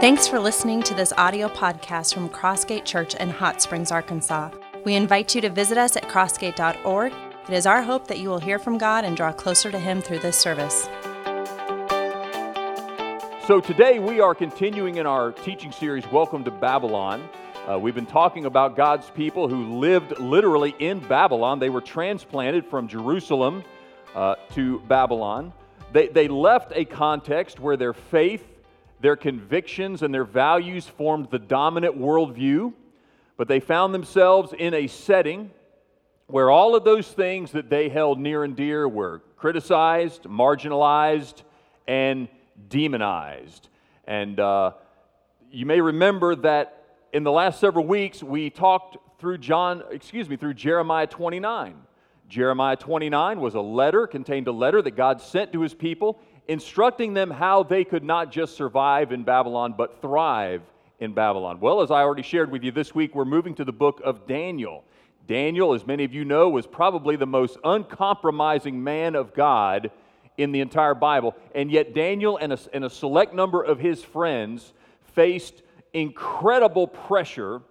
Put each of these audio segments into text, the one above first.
Thanks for listening to this audio podcast from Crossgate Church in Hot Springs, Arkansas. We invite you to visit us at crossgate.org. It is our hope that you will hear from God and draw closer to Him through this service. So, today we are continuing in our teaching series, Welcome to Babylon. Uh, we've been talking about God's people who lived literally in Babylon. They were transplanted from Jerusalem uh, to Babylon. They, they left a context where their faith their convictions and their values formed the dominant worldview, but they found themselves in a setting where all of those things that they held near and dear were criticized, marginalized, and demonized. And uh, you may remember that in the last several weeks we talked through John, excuse me, through Jeremiah 29. Jeremiah 29 was a letter, contained a letter that God sent to his people instructing them how they could not just survive in Babylon, but thrive in Babylon. Well, as I already shared with you this week, we're moving to the book of Daniel. Daniel, as many of you know, was probably the most uncompromising man of God in the entire Bible. And yet, Daniel and a, and a select number of his friends faced incredible pressure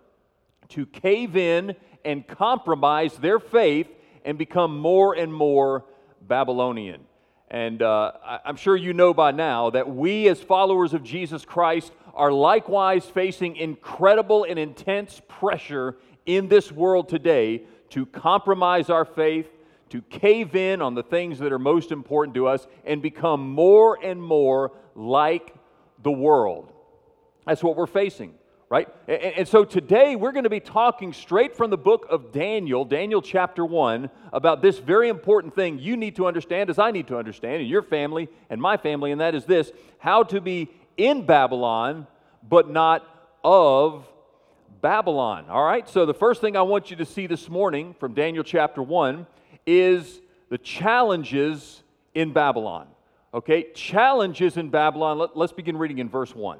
to cave in and compromise their faith and become more and more Babylonian. And uh, I'm sure you know by now that we, as followers of Jesus Christ, are likewise facing incredible and intense pressure in this world today to compromise our faith, to cave in on the things that are most important to us, and become more and more like the world. That's what we're facing right? And, and, so today we're going to be talking straight from the book of Daniel, Daniel chapter 1, about this very important thing you need to understand, as I need to understand, and your family and my family, and that is this how to be in Babylon, but not of Babylon. All right? So the first thing I want you to see this morning from Daniel chapter 1 is the challenges in Babylon. Okay? Challenges in Babylon. Let, let's begin reading in verse 1.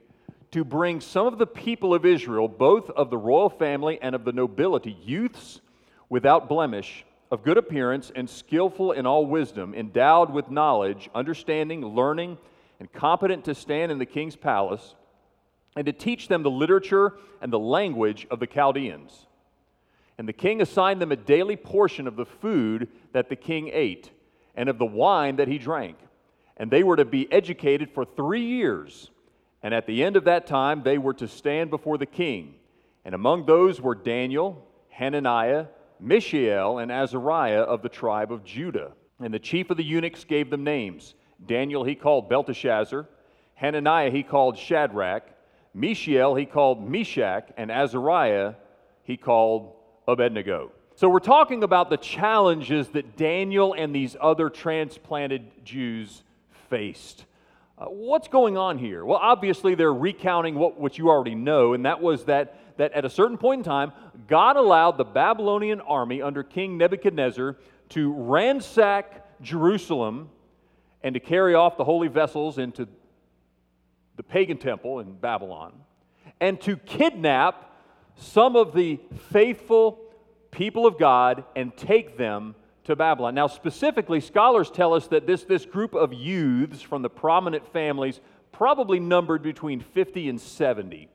to bring some of the people of Israel, both of the royal family and of the nobility, youths without blemish, of good appearance, and skillful in all wisdom, endowed with knowledge, understanding, learning, and competent to stand in the king's palace, and to teach them the literature and the language of the Chaldeans. And the king assigned them a daily portion of the food that the king ate, and of the wine that he drank. And they were to be educated for three years and at the end of that time, they were to stand before the king. And among those were Daniel, Hananiah, Mishael, and Azariah of the tribe of Judah. And the chief of the eunuchs gave them names. Daniel he called Belteshazzar, Hananiah he called Shadrach, Mishael he called Meshach, and Azariah he called Abednego. So we're talking about the challenges that Daniel and these other transplanted Jews faced. Uh, what's going on here? Well, obviously, they're recounting what, what you already know, and that was that, that at a certain point in time, God allowed the Babylonian army under King Nebuchadnezzar to ransack Jerusalem and to carry off the holy vessels into the pagan temple in Babylon, and to kidnap some of the faithful people of God and take them to Babylon. Now, specifically, scholars tell us that this, this group of youths from the prominent families probably numbered between 50 and 70.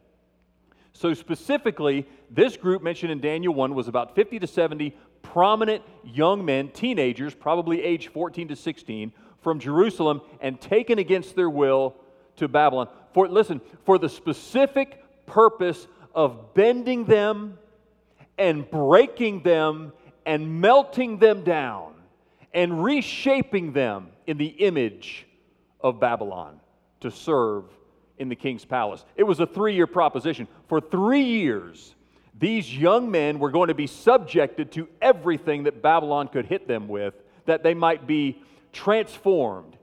So, specifically, this group mentioned in Daniel 1 was about 50 to 70 prominent young men, teenagers, probably age 14 to 16, from Jerusalem and taken against their will to Babylon. For, listen, for the specific purpose of bending them and breaking them and melting them down and reshaping them in the image of Babylon to serve in the king's palace. It was a three year proposition. For three years, these young men were going to be subjected to everything that Babylon could hit them with, that they might be transformed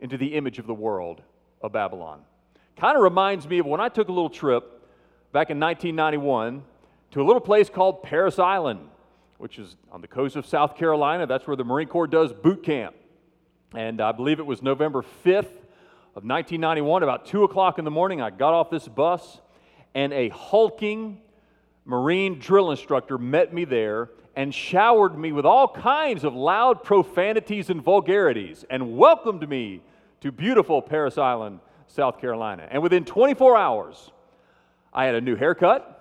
into the image of the world of Babylon. Kind of reminds me of when I took a little trip back in 1991 to a little place called Parris Island, which is on the coast of South Carolina. That's where the Marine Corps does boot camp. And I believe it was November 5th of 1991, about 2 o'clock in the morning. I got off this bus, and a hulking Marine drill instructor met me there and showered me with all kinds of loud profanities and vulgarities and welcomed me to beautiful Parris Island, South Carolina. And within 24 hours, I had a new haircut.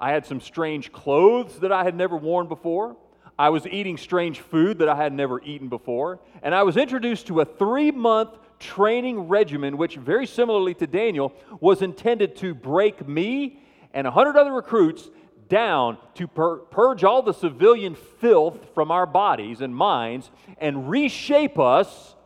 I had some strange clothes that I had never worn before. I was eating strange food that I had never eaten before. And I was introduced to a three month training regimen, which, very similarly to Daniel, was intended to break me and 100 other recruits down to pur- purge all the civilian filth from our bodies and minds and reshape us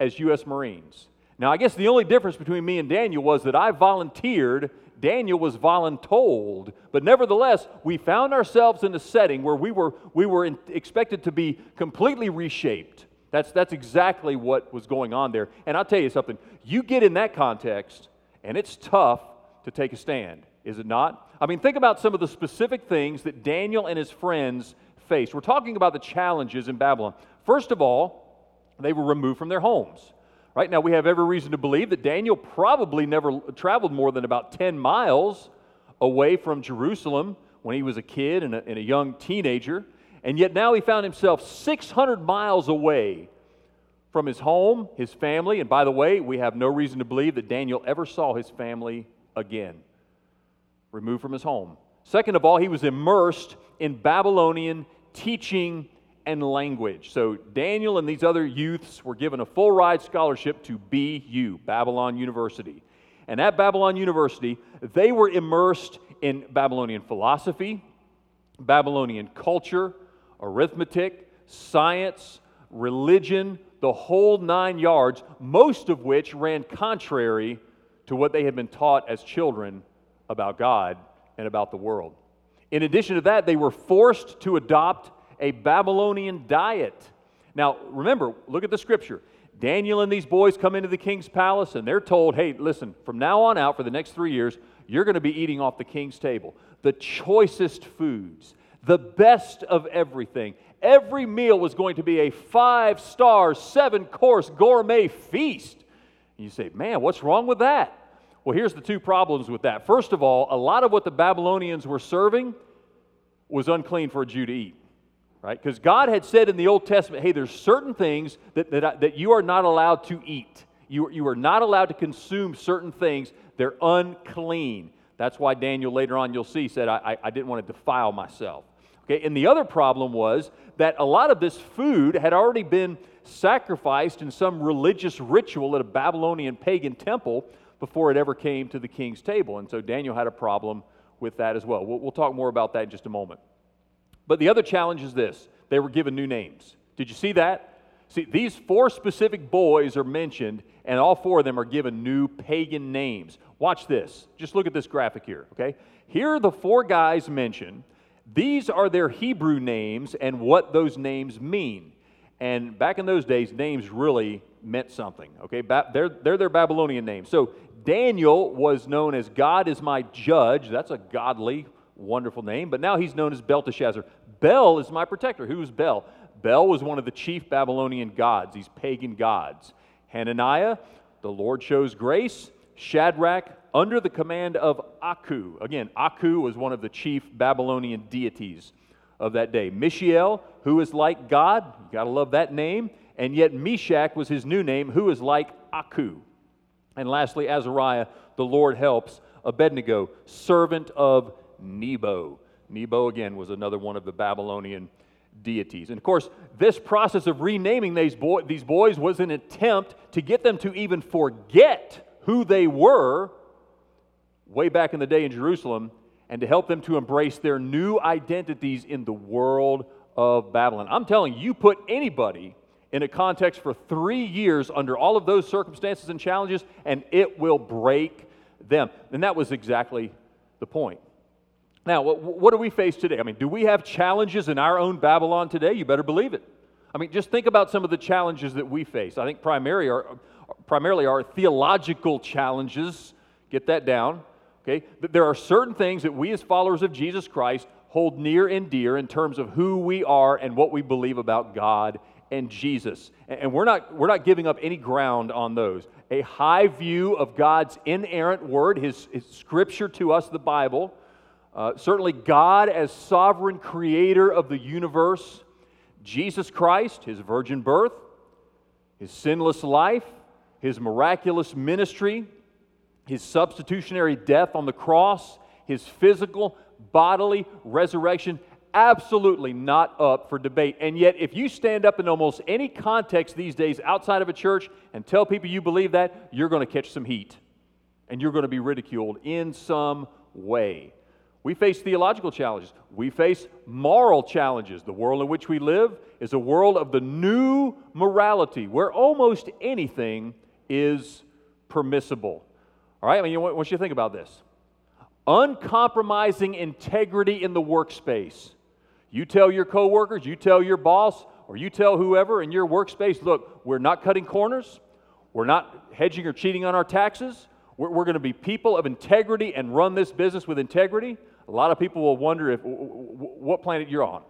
as U.S. Marines. Now, I guess the only difference between me and Daniel was that I volunteered Daniel was voluntold, but nevertheless, we found ourselves in a setting where we were, we were in, expected to be completely reshaped. That's, that's exactly what was going on there. And I'll tell you something you get in that context, and it's tough to take a stand, is it not? I mean, think about some of the specific things that Daniel and his friends faced. We're talking about the challenges in Babylon. First of all, they were removed from their homes. Right now, we have every reason to believe that Daniel probably never traveled more than about 10 miles away from Jerusalem when he was a kid and a, and a young teenager. And yet now he found himself 600 miles away from his home, his family. And by the way, we have no reason to believe that Daniel ever saw his family again, removed from his home. Second of all, he was immersed in Babylonian teaching and language. So Daniel and these other youths were given a full ride scholarship to BU, Babylon University. And at Babylon University, they were immersed in Babylonian philosophy, Babylonian culture, arithmetic, science, religion, the whole nine yards, most of which ran contrary to what they had been taught as children about God and about the world. In addition to that, they were forced to adopt a Babylonian diet. Now, remember, look at the scripture. Daniel and these boys come into the king's palace and they're told, hey, listen, from now on out for the next three years, you're going to be eating off the king's table. The choicest foods, the best of everything. Every meal was going to be a five star, seven course gourmet feast. And you say, man, what's wrong with that? Well, here's the two problems with that. First of all, a lot of what the Babylonians were serving was unclean for a Jew to eat right? Because God had said in the Old Testament, hey, there's certain things that, that, that you are not allowed to eat. You, you are not allowed to consume certain things. They're unclean. That's why Daniel later on, you'll see, said, I, I didn't want to defile myself. Okay, and the other problem was that a lot of this food had already been sacrificed in some religious ritual at a Babylonian pagan temple before it ever came to the king's table. And so Daniel had a problem with that as well. We'll, we'll talk more about that in just a moment. But the other challenge is this they were given new names. Did you see that? See, these four specific boys are mentioned, and all four of them are given new pagan names. Watch this. Just look at this graphic here, okay? Here are the four guys mentioned. These are their Hebrew names and what those names mean. And back in those days, names really meant something, okay? Ba- they're, they're their Babylonian names. So Daniel was known as God is my judge. That's a godly wonderful name, but now he's known as Belteshazzar. Bel is my protector. Who is Bel? Bel was one of the chief Babylonian gods, these pagan gods. Hananiah, the Lord shows grace. Shadrach, under the command of Aku. Again, Aku was one of the chief Babylonian deities of that day. Mishael, who is like God, you gotta love that name. And yet Meshach was his new name, who is like Aku. And lastly, Azariah, the Lord helps. Abednego, servant of Nebo. Nebo, again, was another one of the Babylonian deities. And of course, this process of renaming these, boy, these boys was an attempt to get them to even forget who they were way back in the day in Jerusalem and to help them to embrace their new identities in the world of Babylon. I'm telling you, you put anybody in a context for three years under all of those circumstances and challenges, and it will break them. And that was exactly the point. Now, what, do we face today? I mean, do we have challenges in our own Babylon today? You better believe it. I mean, just think about some of the challenges that we face. I think primarily are, primarily are theological challenges. Get that down. Okay? There are certain things that we as followers of Jesus Christ hold near and dear in terms of who we are and what we believe about God and Jesus. And we're not, we're not giving up any ground on those. A high view of God's inerrant word, his, his scripture to us, the Bible. Uh, certainly, God as sovereign creator of the universe. Jesus Christ, his virgin birth, his sinless life, his miraculous ministry, his substitutionary death on the cross, his physical, bodily resurrection, absolutely not up for debate. And yet, if you stand up in almost any context these days outside of a church and tell people you believe that, you're going to catch some heat and you're going to be ridiculed in some way. We face theological challenges. We face moral challenges. The world in which we live is a world of the new morality where almost anything is permissible. All right, I mean, you want you think about this uncompromising integrity in the workspace. You tell your coworkers, you tell your boss, or you tell whoever in your workspace, look, we're not cutting corners, we're not hedging or cheating on our taxes, we're, we're going to be people of integrity and run this business with integrity. A lot of people will wonder if what planet you're on,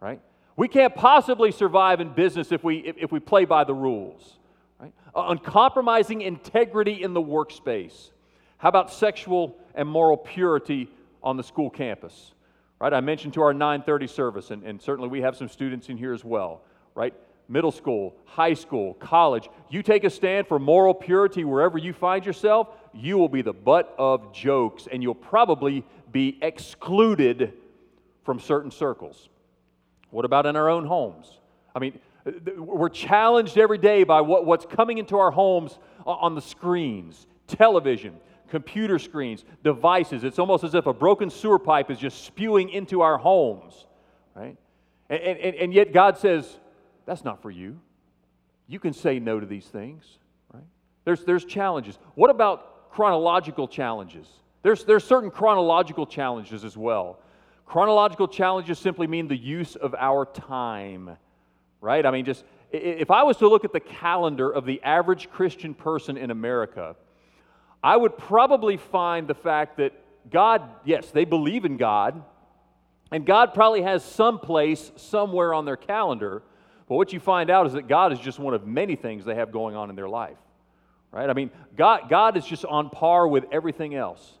right? We can't possibly survive in business if we, if, we play by the rules. Right? Uh, uncompromising integrity in the workspace. How about sexual and moral purity on the school campus? Right? I mentioned to our 930 service, and, and certainly we have some students in here as well, right? Middle school, high school, college. You take a stand for moral purity wherever you find yourself, you will be the butt of jokes, and you'll probably be excluded from certain circles. What about in our own homes? I mean, we're challenged every day by what, what's coming into our homes on the screens, television, computer screens, devices. It's almost as if a broken sewer pipe is just spewing into our homes, right? And, and, and yet God says, that's not for you. You can say no to these things, right? There's, there's challenges. What about chronological challenges? There's, there's certain chronological challenges as well. Chronological challenges simply mean the use of our time right? I mean, just if I was to look at the calendar of the average Christian person in America, I would probably find the fact that God, yes, they believe in God, and God probably has some place somewhere on their calendar, but what you find out is that God is just one of many things they have going on in their life, right? I mean, God, God is just on par with everything else.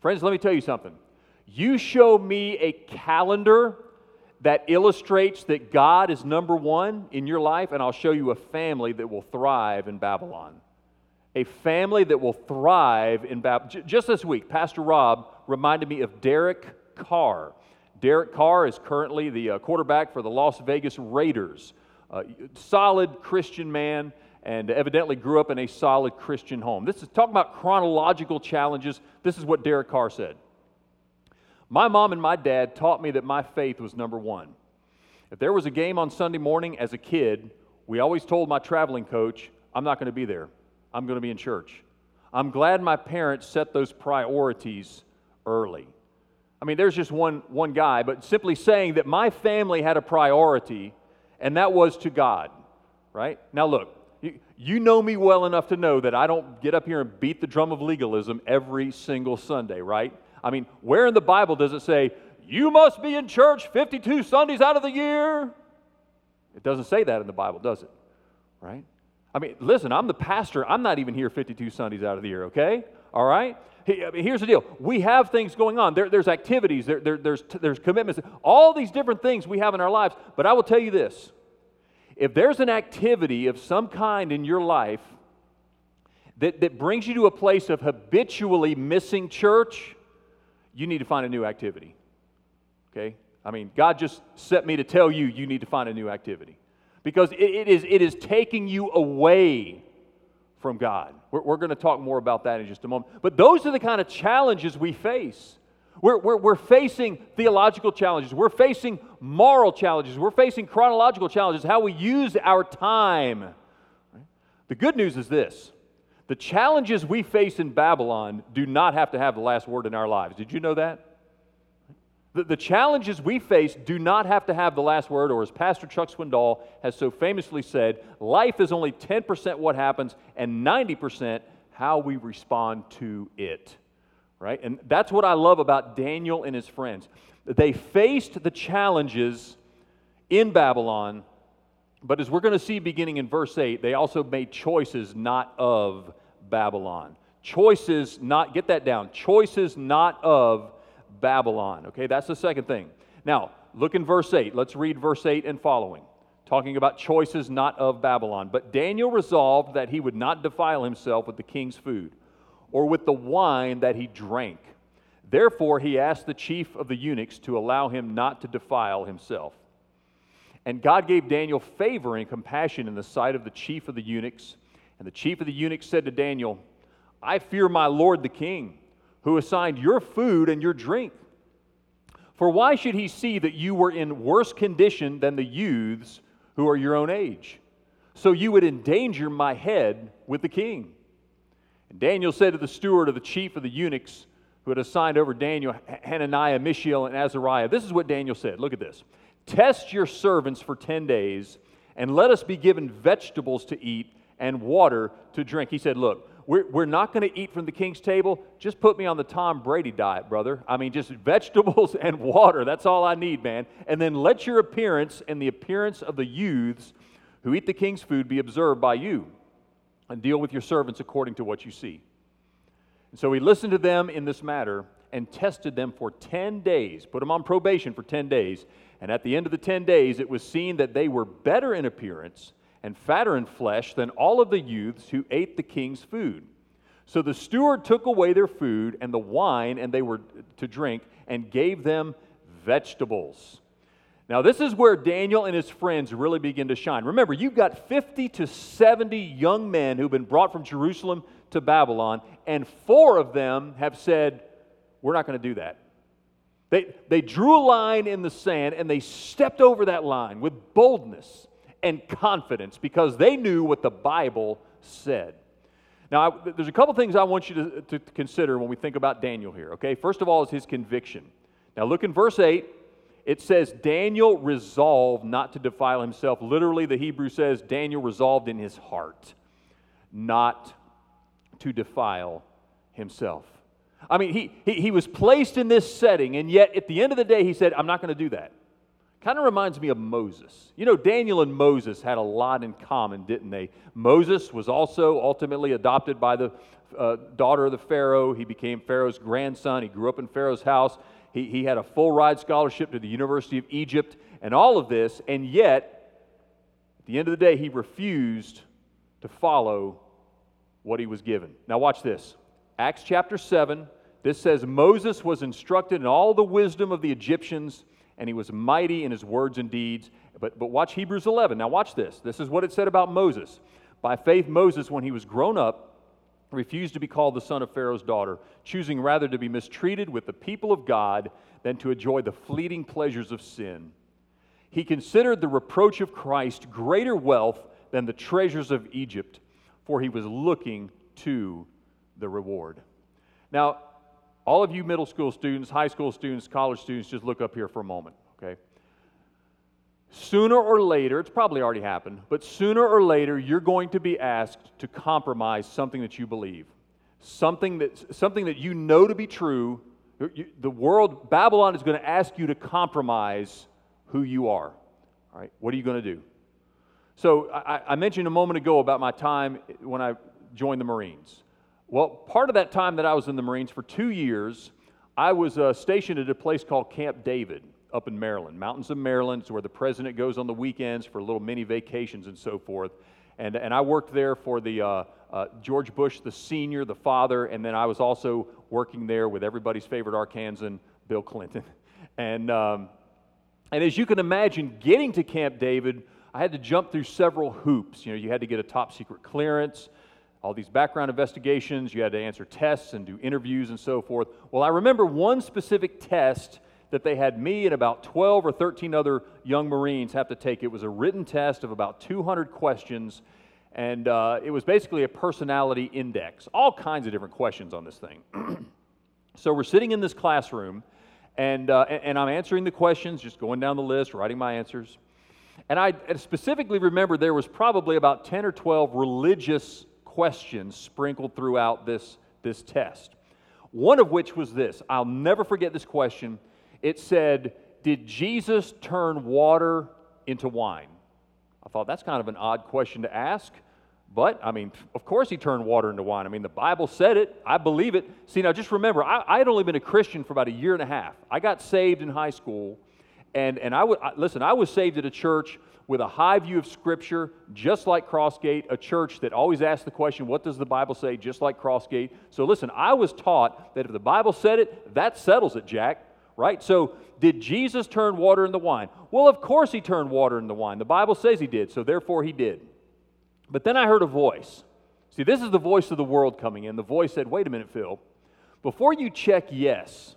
Friends, let me tell you something. You show me a calendar that illustrates that God is number one in your life, and I'll show you a family that will thrive in Babylon. A family that will thrive in Babylon. Just this week, Pastor Rob reminded me of Derek Carr. Derek Carr is currently the uh, quarterback for the Las Vegas Raiders. Uh, solid Christian man, and evidently grew up in a solid Christian home. This is talking about chronological challenges. This is what Derek Carr said. My mom and my dad taught me that my faith was number one. If there was a game on Sunday morning as a kid, we always told my traveling coach, I'm not going to be there. I'm going to be in church. I'm glad my parents set those priorities early. I mean, there's just one, one guy, but simply saying that my family had a priority, and that was to God, right? Now, look, you, know me well enough to know that I don't get up here and beat the drum of legalism every single Sunday, right? I mean, where in the Bible does it say, you must be in church 52 Sundays out of the year? It doesn't say that in the Bible, does it? Right? I mean, listen, I'm the pastor. I'm not even here 52 Sundays out of the year, okay? All right? Here's the deal. We have things going on. There, there's activities, there, there, there's, there's commitments, all these different things we have in our lives. But I will tell you this if there's an activity of some kind in your life that, that brings you to a place of habitually missing church, you need to find a new activity. Okay? I mean, God just set me to tell you, you need to find a new activity. Because it, it is, it is taking you away from God. We're, we're going to talk more about that in just a moment. But those are the kind of challenges we face. We're, we're, we're facing theological challenges. We're facing moral challenges. We're facing chronological challenges, how we use our time. The good news is this the challenges we face in Babylon do not have to have the last word in our lives. Did you know that? The, the challenges we face do not have to have the last word, or as Pastor Chuck Swindoll has so famously said, life is only 10% what happens and 90% how we respond to it. right? And that's what I love about Daniel and his friends. They faced the challenges in Babylon, but as we're going to see beginning in verse 8, they also made choices not of Babylon. Choices not, get that down, choices not of Babylon. Okay, that's the second thing. Now, look in verse 8. Let's read verse 8 and following, talking about choices not of Babylon. But Daniel resolved that he would not defile himself with the king's food or with the wine that he drank. Therefore, he asked the chief of the eunuchs to allow him not to defile himself. And God gave Daniel favor and compassion in the sight of the chief of the eunuchs. And the chief of the eunuchs said to Daniel, I fear my lord the king, who assigned your food and your drink. For why should he see that you were in worse condition than the youths who are your own age? So you would endanger my head with the king. And Daniel said to the steward of the chief of the eunuchs who had assigned over Daniel, Hananiah, Mishael, and Azariah, this is what Daniel said. Look at this. Test your servants for 10 days, and let us be given vegetables to eat and water to drink. He said, Look, we're, we're not going to eat from the king's table. Just put me on the Tom Brady diet, brother. I mean, just vegetables and water. That's all I need, man. And then let your appearance and the appearance of the youths who eat the king's food be observed by you, and deal with your servants according to what you see. And so he listened to them in this matter and tested them for 10 days, put them on probation for 10 days. And at the end of the 10 days, it was seen that they were better in appearance and fatter in flesh than all of the youths who ate the king's food. So the steward took away their food and the wine and they were to drink and gave them vegetables. Now, this is where Daniel and his friends really begin to shine. Remember, you've got 50 to 70 young men who've been brought from Jerusalem to Babylon, and four of them have said, We're not going to do that. They, they drew a line in the sand and they stepped over that line with boldness and confidence because they knew what the Bible said. Now, I, there's a couple things I want you to, to, consider when we think about Daniel here, okay? First of all, is his conviction. Now, look in verse 8. It says, Daniel resolved not to defile himself. Literally, the Hebrew says, Daniel resolved in his heart not to defile himself. I mean, he, he, he was placed in this setting, and yet at the end of the day, he said, I'm not going to do that. Kind of reminds me of Moses. You know, Daniel and Moses had a lot in common, didn't they? Moses was also ultimately adopted by the uh, daughter of the Pharaoh. He became Pharaoh's grandson. He grew up in Pharaoh's house. He, he had a full ride scholarship to the University of Egypt and all of this, and yet, at the end of the day, he refused to follow what he was given. Now, watch this Acts chapter 7. This says Moses was instructed in all the wisdom of the Egyptians and he was mighty in his words and deeds. But, but watch Hebrews 11. Now, watch this. This is what it said about Moses. By faith, Moses, when he was grown up, refused to be called the son of Pharaoh's daughter, choosing rather to be mistreated with the people of God than to enjoy the fleeting pleasures of sin. He considered the reproach of Christ greater wealth than the treasures of Egypt, for he was looking to the reward. Now, all of you middle school students, high school students, college students, just look up here for a moment, okay? Sooner or later, it's probably already happened, but sooner or later, you're going to be asked to compromise something that you believe, something that, something that you know to be true. The world, Babylon is going to ask you to compromise who you are. All right, what are you going to do? So, I, I mentioned a moment ago about my time when I joined the Marines. Well, part of that time that I was in the Marines for two years, I was uh, stationed at a place called Camp David up in Maryland, mountains of Maryland. It's where the president goes on the weekends for little mini vacations and so forth. And, and I worked there for the uh, uh, George Bush, the senior, the father, and then I was also working there with everybody's favorite Arkansan, Bill Clinton. And, um, and as you can imagine, getting to Camp David, I had to jump through several hoops. You know, you had to get a top secret clearance all these background investigations, you had to answer tests and do interviews and so forth. Well, I remember one specific test that they had me and about 12 or 13 other young Marines have to take. It was a written test of about 200 questions, and uh, it was basically a personality index. All kinds of different questions on this thing. so we're sitting in this classroom, and, uh, and I'm answering the questions, just going down the list, writing my answers. And I specifically remember there was probably about 10 or 12 religious questions sprinkled throughout this, this test. One of which was this I'll never forget this question. It said, Did Jesus turn water into wine? I thought that's kind of an odd question to ask. But, I mean, of course he turned water into wine. I mean, the Bible said it. I believe it. See, now just remember, I, I had only been a Christian for about a year and a half. I got saved in high school. And, and I would, listen, I was saved at a church with a high view of Scripture, just like Crossgate, a church that always asked the question, what does the Bible say, just like Crossgate. So listen, I was taught that if the Bible said it, that settles it, Jack, right? So did Jesus turn water into wine? Well, of course he turned water into wine. The Bible says he did, so therefore he did. But then I heard a voice. See, this is the voice of the world coming in. The voice said, Wait a minute, Phil. Before you check yes,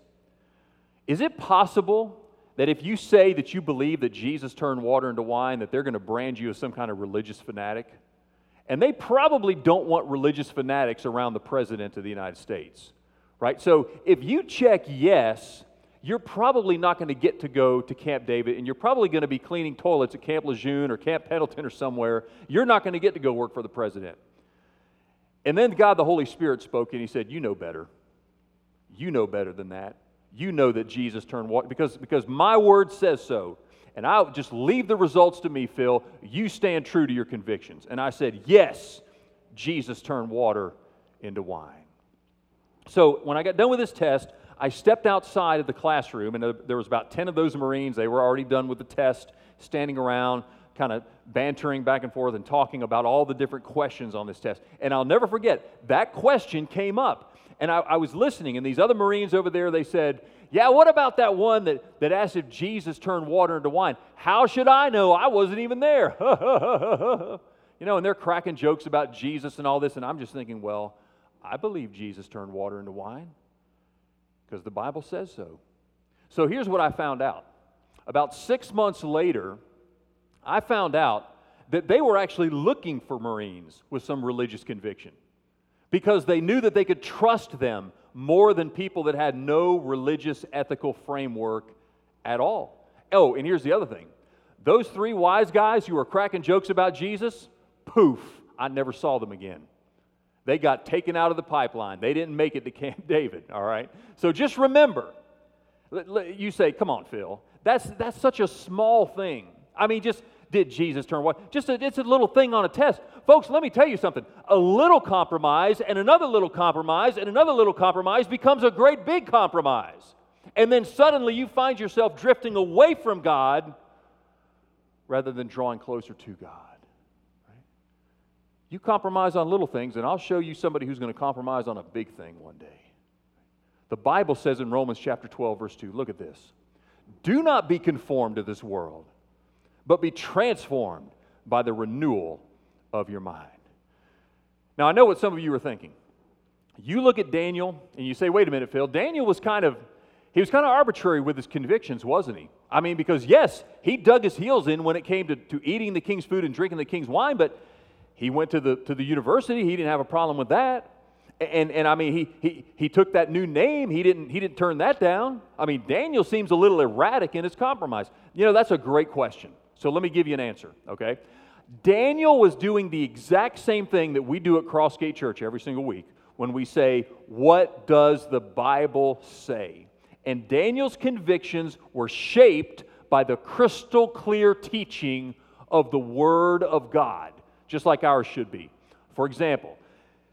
is it possible that if you say that you believe that Jesus turned water into wine, that they're going to brand you as some kind of religious fanatic? And they probably don't want religious fanatics around the president of the United States, right? So if you check yes, you're probably not going to get to go to Camp David, and you're probably going to be cleaning toilets at Camp Lejeune or Camp Pendleton or somewhere. You're not going to get to go work for the president. And then God, the Holy Spirit, spoke and He said, You know better. You know better than that. You know that Jesus turned water because, because my word says so. And I'll just leave the results to me, Phil. You stand true to your convictions. And I said, Yes, Jesus turned water into wine. So when I got done with this test, I stepped outside of the classroom, and there was about 10 of those Marines. They were already done with the test, standing around, kind of bantering back and forth and talking about all the different questions on this test. And I'll never forget, that question came up. And I, I was listening, and these other Marines over there, they said, Yeah, what about that one that, that asked if Jesus turned water into wine? How should I know? I wasn't even there. you know, and they're cracking jokes about Jesus and all this, and I'm just thinking, Well, I believe Jesus turned water into wine because the Bible says so. So here's what I found out. About six months later, I found out that they were actually looking for Marines with some religious conviction because they knew that they could trust them more than people that had no religious ethical framework at all. Oh, and here's the other thing those three wise guys who were cracking jokes about Jesus, poof, I never saw them again. They got taken out of the pipeline. They didn't make it to Camp David, all right? So just remember, you say, come on, Phil, that's, that's such a small thing. I mean, just did Jesus turn what? Just a, it's a little thing on a test. Folks, let me tell you something. A little compromise and another little compromise and another little compromise becomes a great big compromise. And then suddenly you find yourself drifting away from God rather than drawing closer to God. You compromise on little things, and I'll show you somebody who's going to compromise on a big thing one day. The Bible says in Romans chapter 12, verse 2, look at this. Do not be conformed to this world, but be transformed by the renewal of your mind. Now, I know what some of you are thinking. You look at Daniel and you say, wait a minute, Phil, Daniel was kind of, he was kind of arbitrary with his convictions, wasn't he? I mean, because yes, he dug his heels in when it came to, to eating the king's food and drinking the king's wine, but he went to the, to the university. He didn't have a problem with that. And, and I mean, he, he, he took that new name. He didn't, he didn't turn that down. I mean, Daniel seems a little erratic in his compromise. You know, that's a great question. So let me give you an answer, okay? Daniel was doing the exact same thing that we do at Crossgate Church every single week when we say, What does the Bible say? And Daniel's convictions were shaped by the crystal clear teaching of the Word of God just like ours should be. For example,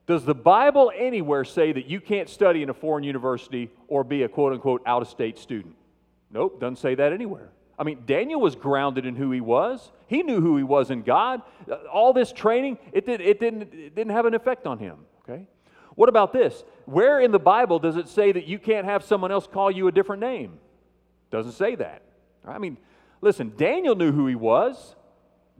does the Bible anywhere say that you can't study in a foreign university or be a quote unquote out of state student? Nope, doesn't say that anywhere. I mean, Daniel was grounded in who he was. He knew who he was in God. Uh, all this training, it, did, it, didn't, it didn't have an effect on him, okay? What about this? Where in the Bible does it say that you can't have someone else call you a different name? Doesn't say that. I mean, listen, Daniel knew who he was.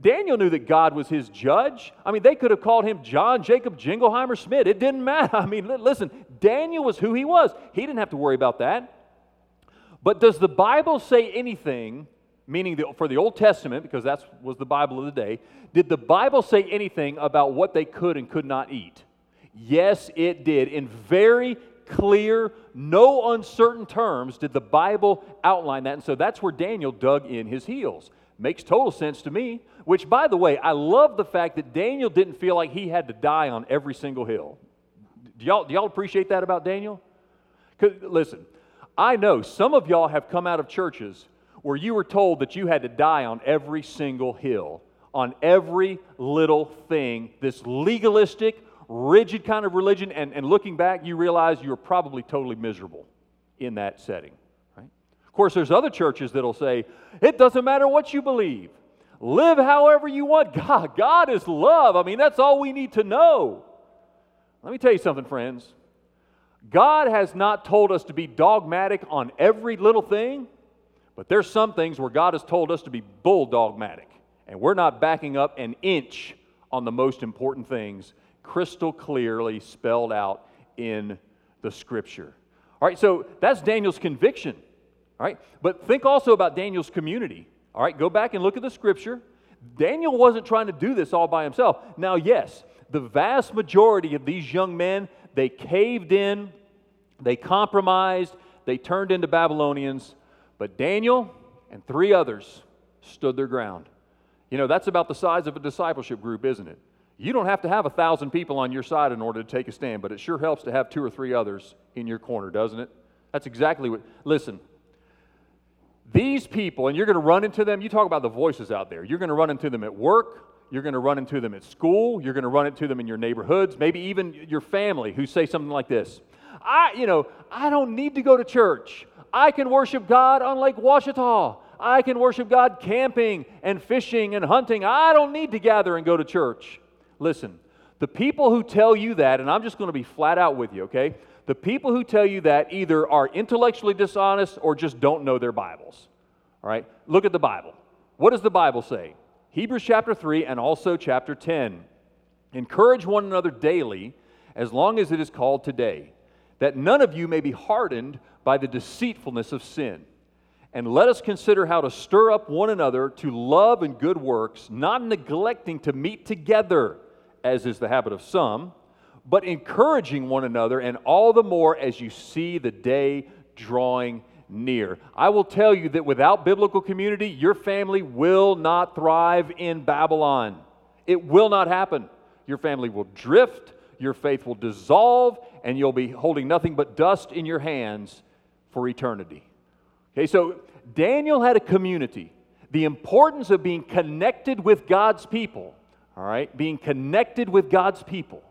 Daniel knew that God was his judge. I mean, they could have called him John Jacob Jingleheimer Smith. It didn't matter. I mean, listen, Daniel was who he was. He didn't have to worry about that. But does the Bible say anything, meaning the, for the Old Testament, because that was the Bible of the day, did the Bible say anything about what they could and could not eat? Yes, it did. In very clear, no uncertain terms did the Bible outline that. And so that's where Daniel dug in his heels. Makes total sense to me. Which, by the way, I love the fact that Daniel didn't feel like he had to die on every single hill. Do y'all, do y'all appreciate that about Daniel? Listen, I know some of y'all have come out of churches where you were told that you had to die on every single hill, on every little thing, this legalistic, rigid kind of religion, and, and looking back, you realize you were probably totally miserable in that setting. Right? Of course, there's other churches that'll say, it doesn't matter what you believe. Live however you want. God, God is love. I mean, that's all we need to know. Let me tell you something, friends. God has not told us to be dogmatic on every little thing, but there's some things where God has told us to be bull dogmatic, and we're not backing up an inch on the most important things, crystal clearly spelled out in the scripture. All right, so that's Daniel's conviction. All right, but think also about Daniel's community. All right, go back and look at the scripture. Daniel wasn't trying to do this all by himself. Now, yes, the vast majority of these young men, they caved in, they compromised, they turned into Babylonians, but Daniel and three others stood their ground. You know, that's about the size of a discipleship group, isn't it? You don't have to have a thousand people on your side in order to take a stand, but it sure helps to have two or three others in your corner, doesn't it? That's exactly what. Listen, these people, and you're going to run into them, you talk about the voices out there. You're going to run into them at work, you're going to run into them at school, you're going to run into them in your neighborhoods, maybe even your family who say something like this I, you know, I don't need to go to church. I can worship God on Lake Ouachita. I can worship God camping and fishing and hunting. I don't need to gather and go to church. Listen, the people who tell you that, and I'm just going to be flat out with you, okay? The people who tell you that either are intellectually dishonest or just don't know their Bibles. All right? Look at the Bible. What does the Bible say? Hebrews chapter 3 and also chapter 10. Encourage one another daily as long as it is called today, that none of you may be hardened by the deceitfulness of sin. And let us consider how to stir up one another to love and good works, not neglecting to meet together, as is the habit of some but encouraging one another, and all the more as you see the day drawing near. I will tell you that without biblical community, your family will not thrive in Babylon. It will not happen. Your family will drift, your faith will dissolve, and you'll be holding nothing but dust in your hands for eternity. Okay, so Daniel had a community. The importance of being connected with God's people, all right, being connected with God's people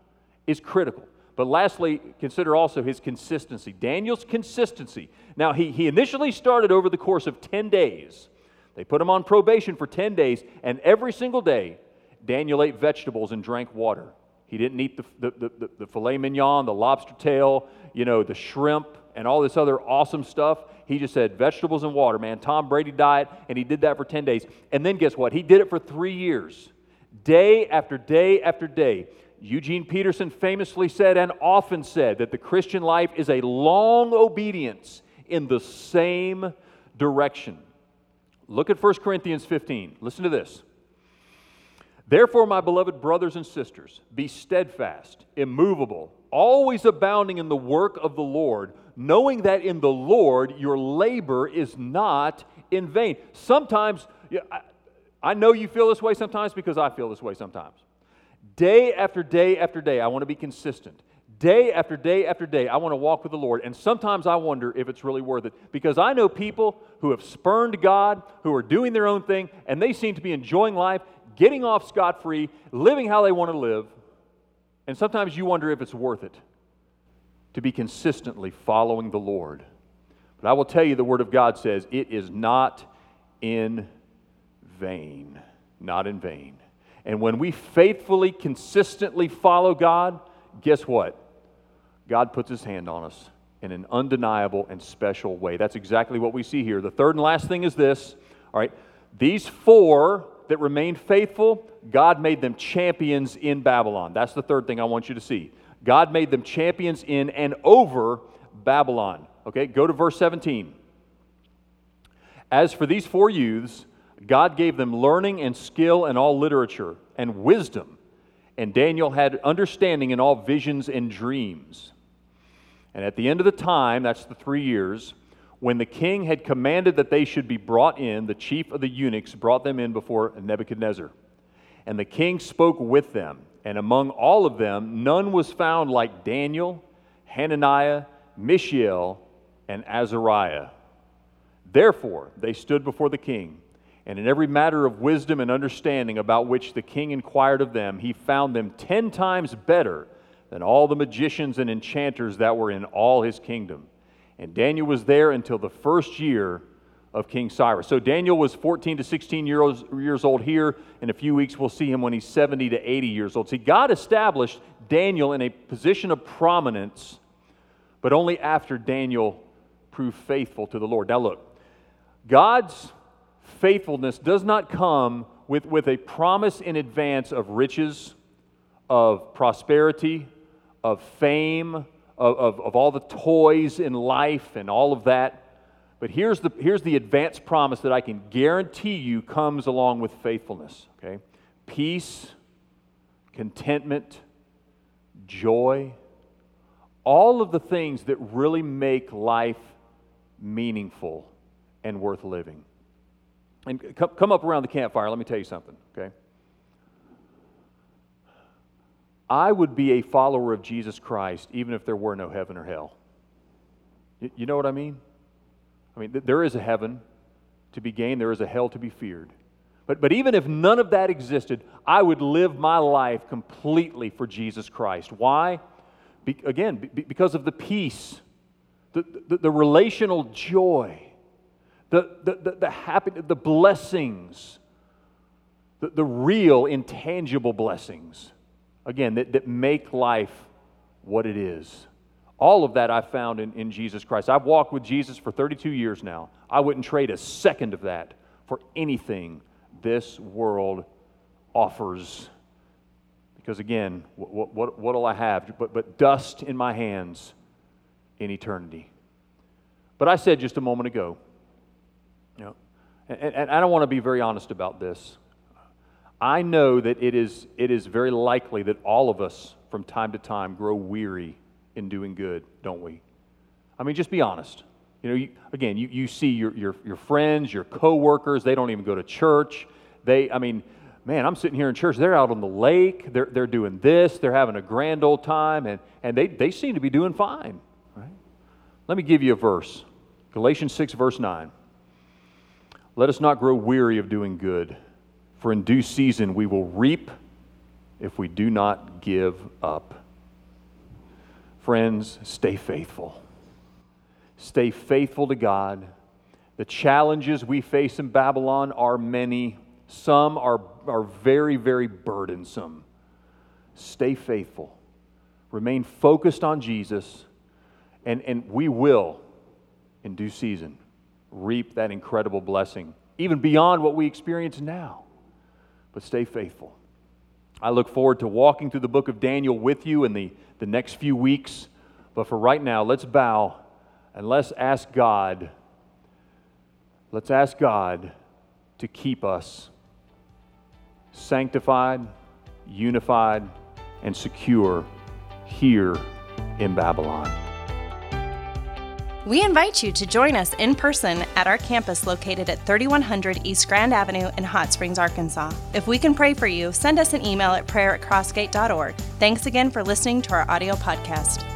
is critical. But lastly, consider also his consistency. Daniel's consistency. Now, he, he initially started over the course of 10 days. They put him on probation for 10 days, and every single day, Daniel ate vegetables and drank water. He didn't eat the, the, the, the filet mignon, the lobster tail, you know, the shrimp, and all this other awesome stuff. He just said vegetables and water, man. Tom Brady diet, and he did that for 10 days. And then guess what? He did it for three years, day after day after day. Eugene Peterson famously said and often said that the Christian life is a long obedience in the same direction. Look at 1 Corinthians 15. Listen to this. Therefore, my beloved brothers and sisters, be steadfast, immovable, always abounding in the work of the Lord, knowing that in the Lord your labor is not in vain. Sometimes, I know you feel this way sometimes because I feel this way sometimes. Day after day after day, I want to be consistent. Day after day after day, I want to walk with the Lord. And sometimes I wonder if it's really worth it because I know people who have spurned God, who are doing their own thing, and they seem to be enjoying life, getting off scot free, living how they want to live. And sometimes you wonder if it's worth it to be consistently following the Lord. But I will tell you, the Word of God says it is not in vain. Not in vain. And when we faithfully, consistently follow God, guess what? God puts his hand on us in an undeniable and special way. That's exactly what we see here. The third and last thing is this all right, these four that remained faithful, God made them champions in Babylon. That's the third thing I want you to see. God made them champions in and over Babylon. Okay, go to verse 17. As for these four youths, God gave them learning and skill in all literature and wisdom. And Daniel had understanding in all visions and dreams. And at the end of the time, that's the three years, when the king had commanded that they should be brought in, the chief of the eunuchs brought them in before Nebuchadnezzar. And the king spoke with them. And among all of them, none was found like Daniel, Hananiah, Mishael, and Azariah. Therefore, they stood before the king, and in every matter of wisdom and understanding about which the king inquired of them, he found them ten times better than all the magicians and enchanters that were in all his kingdom. And Daniel was there until the first year of King Cyrus. So Daniel was 14 to 16 years, years old here. In a few weeks, we'll see him when he's 70 to 80 years old. See, God established Daniel in a position of prominence, but only after Daniel proved faithful to the Lord. Now, look, God's faithfulness does not come with, with a promise in advance of riches, of prosperity, of fame, of, of, of all the toys in life and all of that. But here's the, here's the advanced promise that I can guarantee you comes along with faithfulness. Okay? Peace, contentment, joy, all of the things that really make life meaningful and worth living. And come, come up around the campfire, let me tell you something, okay? I would be a follower of Jesus Christ even if there were no heaven or hell. You, know what I mean? I mean, th- there is a heaven to be gained, there is a hell to be feared. But, but even if none of that existed, I would live my life completely for Jesus Christ. Why? Be, again, be, because of the peace, the, the, the relational joy, the, the, the, the the blessings, the, the real intangible blessings, again, that, that make life what it is. All of that I found in, in Jesus Christ. I've walked with Jesus for 32 years now. I wouldn't trade a second of that for anything this world offers. Because again, what, what, what will I have? But, but dust in my hands in eternity. But I said just a moment ago, you know, and, and I don't want to be very honest about this. I know that it is, it is very likely that all of us from time to time grow weary in doing good, don't we? I mean, just be honest. You know, you, again, you, you see your, your, your friends, your coworkers, they don't even go to church. They, I mean, man, I'm sitting here in church, they're out on the lake, they're, they're doing this, they're having a grand old time, and, and they, they seem to be doing fine, right? Let me give you a verse Galatians 6, verse 9. Let us not grow weary of doing good, for in due season we will reap if we do not give up. Friends, stay faithful. Stay faithful to God. The challenges we face in Babylon are many, some are, are very, very burdensome. Stay faithful. Remain focused on Jesus, and, and we will, in due season, reap that incredible blessing, even beyond what we experience now. But stay faithful. I look forward to walking through the book of Daniel with you in the, the next few weeks. But for right now, let's bow and let's ask God, let's ask God to keep us sanctified, unified, and secure here in Babylon. We invite you to join us in person at our campus located at 3100 East Grand Avenue in Hot Springs, Arkansas. If we can pray for you, send us an email at prayer at crossgate.org. Thanks again for listening to our audio podcast.